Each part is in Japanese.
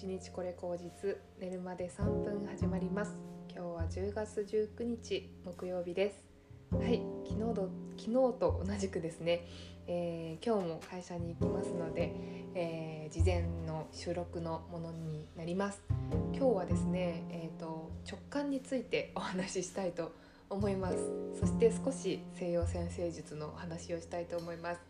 1日これ口実寝るまで3分始まります。今日は10月19日木曜日です。はい昨日と昨日と同じくですね、えー、今日も会社に行きますので、えー、事前の収録のものになります。今日はですねえっ、ー、と直感についてお話ししたいと思います。そして少し西洋先生術のお話をしたいと思います。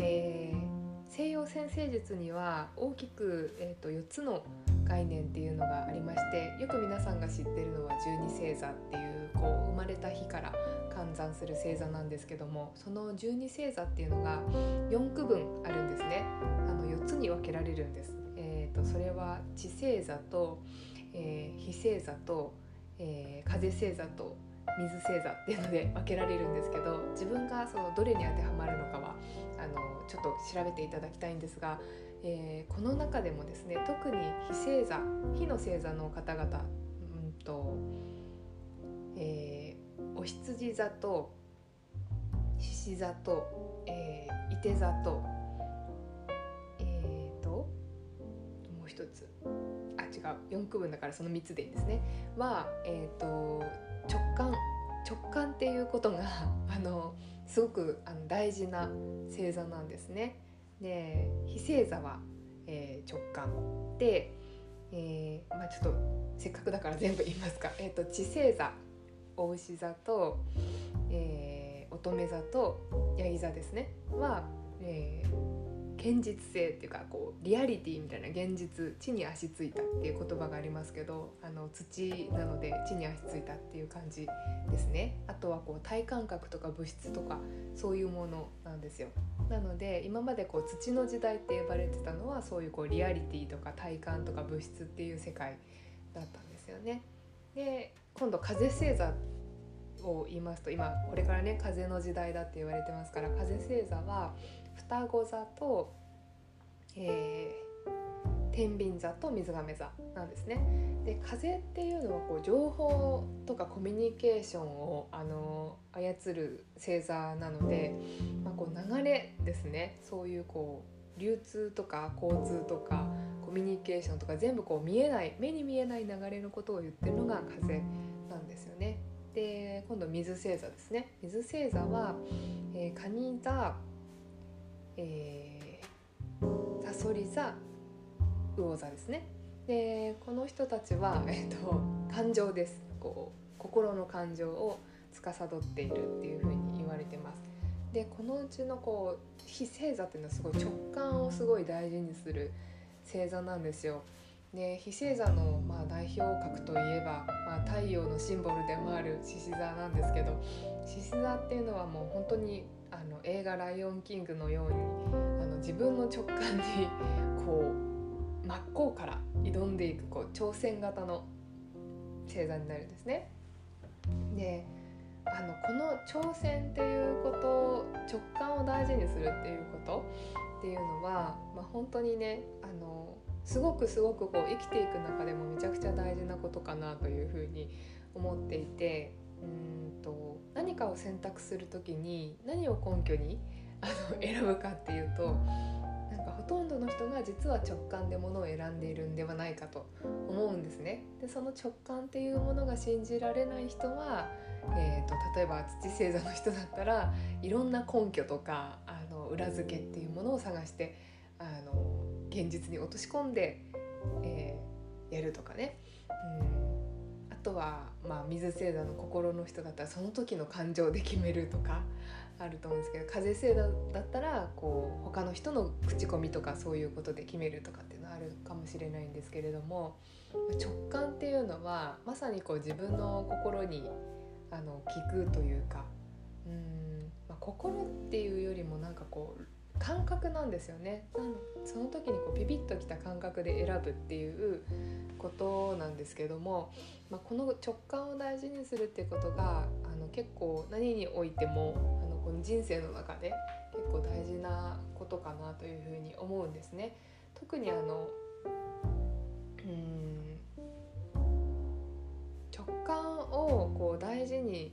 えー西洋占星術には大きく、えーと、4つの概念っていうのがありましてよく皆さんが知ってるのは十二星座っていうこう生まれた日から換算する星座なんですけどもその十二星座っていうのが4区分あるんですねあの4つに分けられるんです。えーと、それは地星座と、えー、火星座と、えー、風星座と水星座っていうので分けられるんですけど自分がそのどれに当てはまるのかはあのちょっと調べていただきたいんですが、えー、この中でもですね特に非星座火の星座の方々うんと、えー、お羊座と獅子座と、えー、手座とえーともう一つあ違う4区分だからその3つでいいんですね。は、えーとことが あのすごくあの大事な星座なんですね。で非星座は、えー、直感で、えー、まあ、ちょっとせっかくだから全部言いますか、えーと、地星座お牛座と、えー、乙女座とヤギ座ですねは、えー、現実性っていうかこうリアリティみたいな現実地に足ついたっていう言葉がありますけどあの土なので地に足ついたっていう感じですね。あとはこう体感覚とか物質とかそういうものなんですよ。なので今までこう土の時代って呼ばれてたのはそういうこうリアリティとか体感とか物質っていう世界だったんですよね。で今度風星座を言いますと今これからね風の時代だって言われてますから風星座は双子座と、えー、天秤座と水亀座なんですね。で風っていうのはこう情報とかコミュニケーションをあの操る星座なので、まあ、こう流れですねそういうこう流通とか交通とかコミュニケーションとか全部こう見えない目に見えない流れのことを言ってるのが風なんですよね。で今度水星座ですね水星座は、えー、蟹座えー、サソリ座魚座ですねでこの人たちは、えーと、感情ですこう心の感情を司っているっていうふうに言われてます。でこのうちのこう非星座っていうのはすごい直感をすごい大事にする星座なんですよ。で非星座のまあ代表格といえば、まあ、太陽のシンボルでもある獅子座なんですけど獅子座っていうのはもう本当にあの映画「ライオンキング」のようにあの自分の直感にこう真っ向から挑んでいくこう挑戦型の星座になるんですね。であのこの挑戦っていうこと直感を大事にするっていうことっていうのは、まあ、本当にねあのすごくすごくこう生きていく中でもめちゃくちゃ大事なことかなというふうに思っていてうんと何かを選択する時に何を根拠にあの選ぶかっていうとなんかほとんどの人が実は直感でものを選んでいるんではないかと思うんですね。でその直感っていうものが信じられない人は、えーと、例えば土星座の人だったらいろんな根拠とかあの裏付けっていうものを探してあの現実に落とし込んで、えー、やるとかね。うんとは、まあ、水星座の心の人だったらその時の感情で決めるとかあると思うんですけど風星座だったらこう他の人の口コミとかそういうことで決めるとかっていうのはあるかもしれないんですけれども直感っていうのはまさにこう自分の心にあの聞くというかうん、まあ、心っていうよりもなんかこう感覚なんですよねその時にこうビビッときた感覚で選ぶっていうことなんですけども、まあ、この直感を大事にするっていうことがあの結構何においてもあのこの人生の中で結構大事なことかなというふうに思うんですね。特にあのうん直感をこう大事に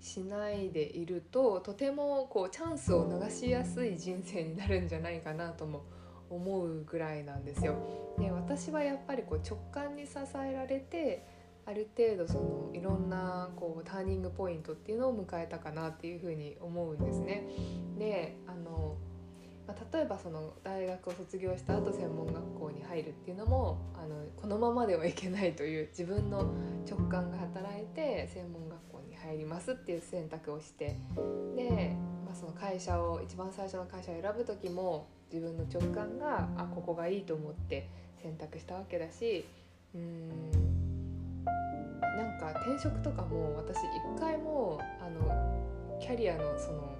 しないでいるととてもこうチャンスを逃しやすい人生になるんじゃないかなとも思うぐらいなんですよ。で私はやっぱりこう直感に支えられてある程度そのいろんなこうターニングポイントっていうのを迎えたかなっていうふうに思うんですね。であのまあ、例えばその大学を卒業した後専門学校に入るっていうのもあのこのままではいけないという自分の直感が働いて専門学校に入りますっていう選択をしてで、まあ、その会社を一番最初の会社を選ぶ時も自分の直感があここがいいと思って選択したわけだしうんなんか転職とかも私一回もあのキャリアのその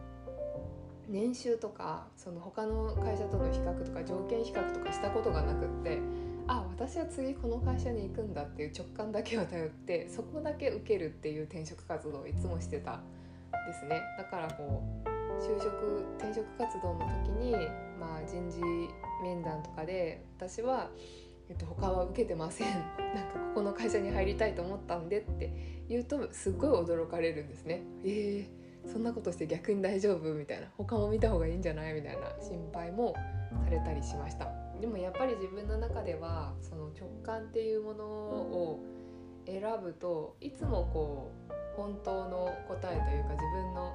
年収とかその他の会社との比較とか条件比較とかしたことがなくってあ私は次この会社に行くんだっていう直感だけを頼ってそこだけ受けるっていう転職活動をいつもしてたですねだからこう就職転職活動の時に、まあ、人事面談とかで私は、えっと、他は受けてません なんかここの会社に入りたいと思ったんでって言うとすっごい驚かれるんですね。えーそんなことして逆に大丈夫？みたいな他も見た方がいいんじゃない？みたいな心配もされたりしました。でもやっぱり自分の中ではその直感っていうものを選ぶといつもこう本当の答えというか自分の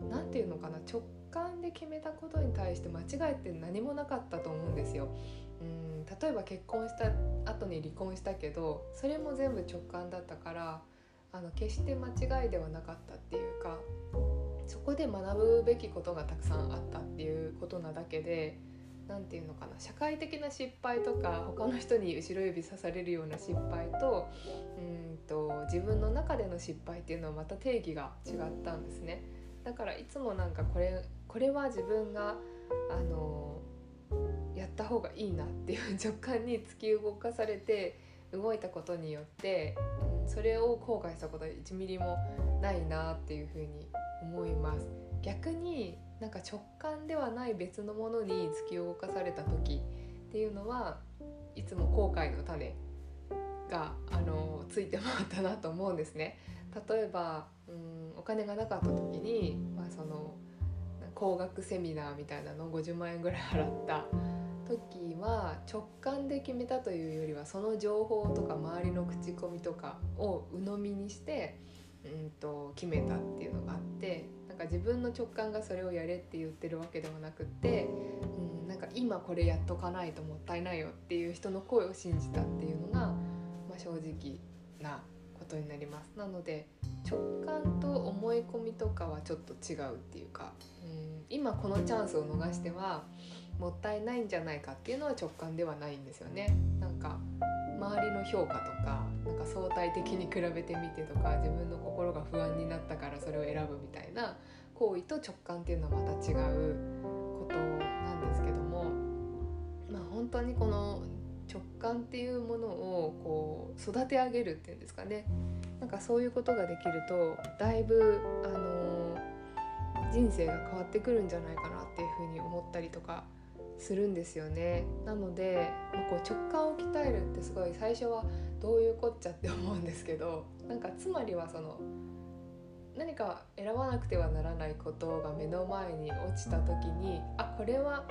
うん何て言うのかな？直感で決めたことに対して間違いって何もなかったと思うんですよ。うん例えば結婚した後に離婚したけどそれも全部直感だったからあの決して間違いではなかったっていうかそこで学ぶべきことがたくさんあったっていうことなだけで何て言うのかな社会的な失敗とか他の人に後ろ指さされるような失敗とうんと自分の中での失敗っていうのはまた定義が違ったんですね。だからいつもなんかこれこれは自分があのやった方がいいなっていう直感に突き動かされて動いたことによって、それを後悔したことは1ミリもないなっていうふうに思います逆になんか直感ではない別のものに突き動かされた時っていうのはいつも後悔の種があのついて回ったなと思うんですね。例えばうんお金がなかった時に、まあ、その高額セミナーみたいなのを50万円ぐらい払った時は直感で決めたというよりはその情報とか周りの口コミとかを鵜呑みにしてうんと決めたっていうのがあってなんか自分の直感がそれをやれって言ってるわけではなくって、うん、なんか今これやっとかないともったいないよっていう人の声を信じたっていうのが、まあ、正直なことになります。なので直感と思い込みとかはちょっと違うっていうか、うん、今このチャンスを逃してはもったいないんじゃないかっていうのは直感ではないんですよね。なんか周りの評価とかなんか相対的に比べてみてとか自分の心が不安になったからそれを選ぶみたいな行為と直感っていうのはまた違うことなんですけどもまあ本当にこの直感っていうものをこう育て上げるっていうんですかねなんかそういうことができるとだいぶあの人生が変わってくるんじゃないかなっていうふうに思ったりとかするんですよね。なので、まあ、こう直感を鍛えるってすごい最初はどういうこっちゃって思うんですけどなんかつまりはその何か選ばなくてはならないことが目の前に落ちた時にあこれは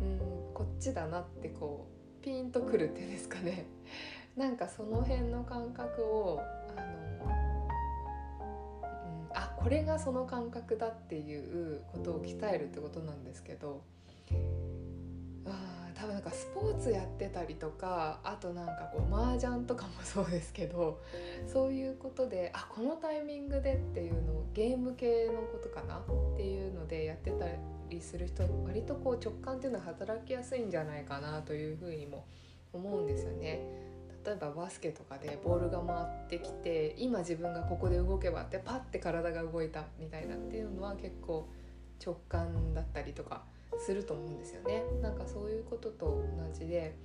うんこっちだなってこうピンとくるっていうんですかね。なんかその辺の感覚をあの、うん、あこれがその感覚だっていうことを鍛えるってことなんですけどスポーツやってたりとかあとなんかこう麻雀とかもそうですけどそういうことであこのタイミングでっていうのをゲーム系のことかな？っていうのでやってたりする人割とこう直感っていうのは働きやすいんじゃないかなというふうにも思うんですよね。例えばバスケとかでボールが回ってきて今自分がここで動けばってパッて体が動いたみたいなっていうのは結構直感だったりとかすると思うんですよね。なんかそういうことと同じで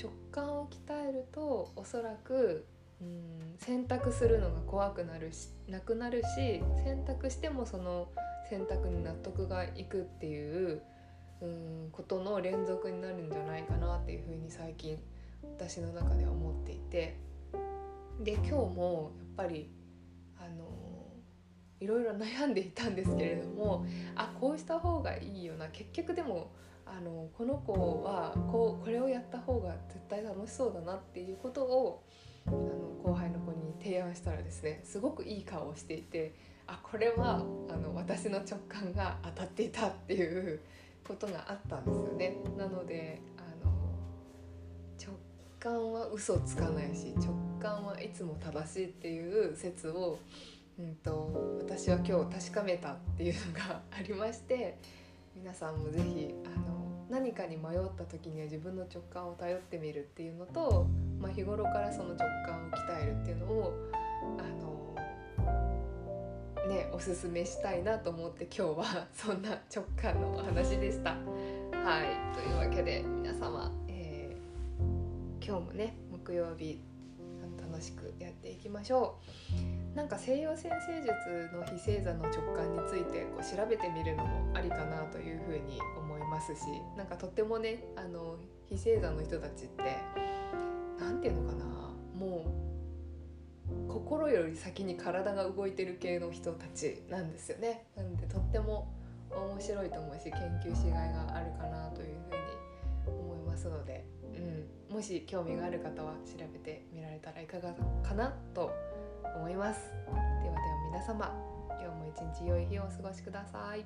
直感を鍛えるとおそらくうん選択するのが怖くなるしなくなるし選択してもその選択に納得がいくっていううんことの連続になるんじゃないかなっていうふうに最近私の中では思っていて。で今日もやっぱりあのいろいろ悩んでいたんですけれどもあこうした方がいいよな結局でもあのこの子はこうこれをやった方が絶対楽しそうだなっていうことをあの後輩の子に提案したらですねすごくいい顔をしていてあこれはあの私の直感が当たっていたっていうことがあったんですよね。なのであの直感は嘘つかないし直感はいつも正しいっていう説を、うんと、私は今日確かめたっていうのがありまして皆さんも是非あの何かに迷った時には自分の直感を頼ってみるっていうのと、まあ、日頃からその直感を鍛えるっていうのをあのねおすすめしたいなと思って今日はそんな直感のお話でした。はいというわけで皆様、えー、今日もね木曜日楽しくやっていきましょうなんか西洋先生術の非星座の直感についてこう調べてみるのもありかなというふうに思いますしなんかとってもねあの非星座の人たちって何て言うのかなもう心より先に体が動いてる系の人たちなんですよね。なんでとっても面白いと思うし研究しがいがあるかなというふうに思いますのでうん、もし興味がある方は調べてみられたらいかがかなと思います思います。ではでは皆様今日も一日良い日をお過ごしください。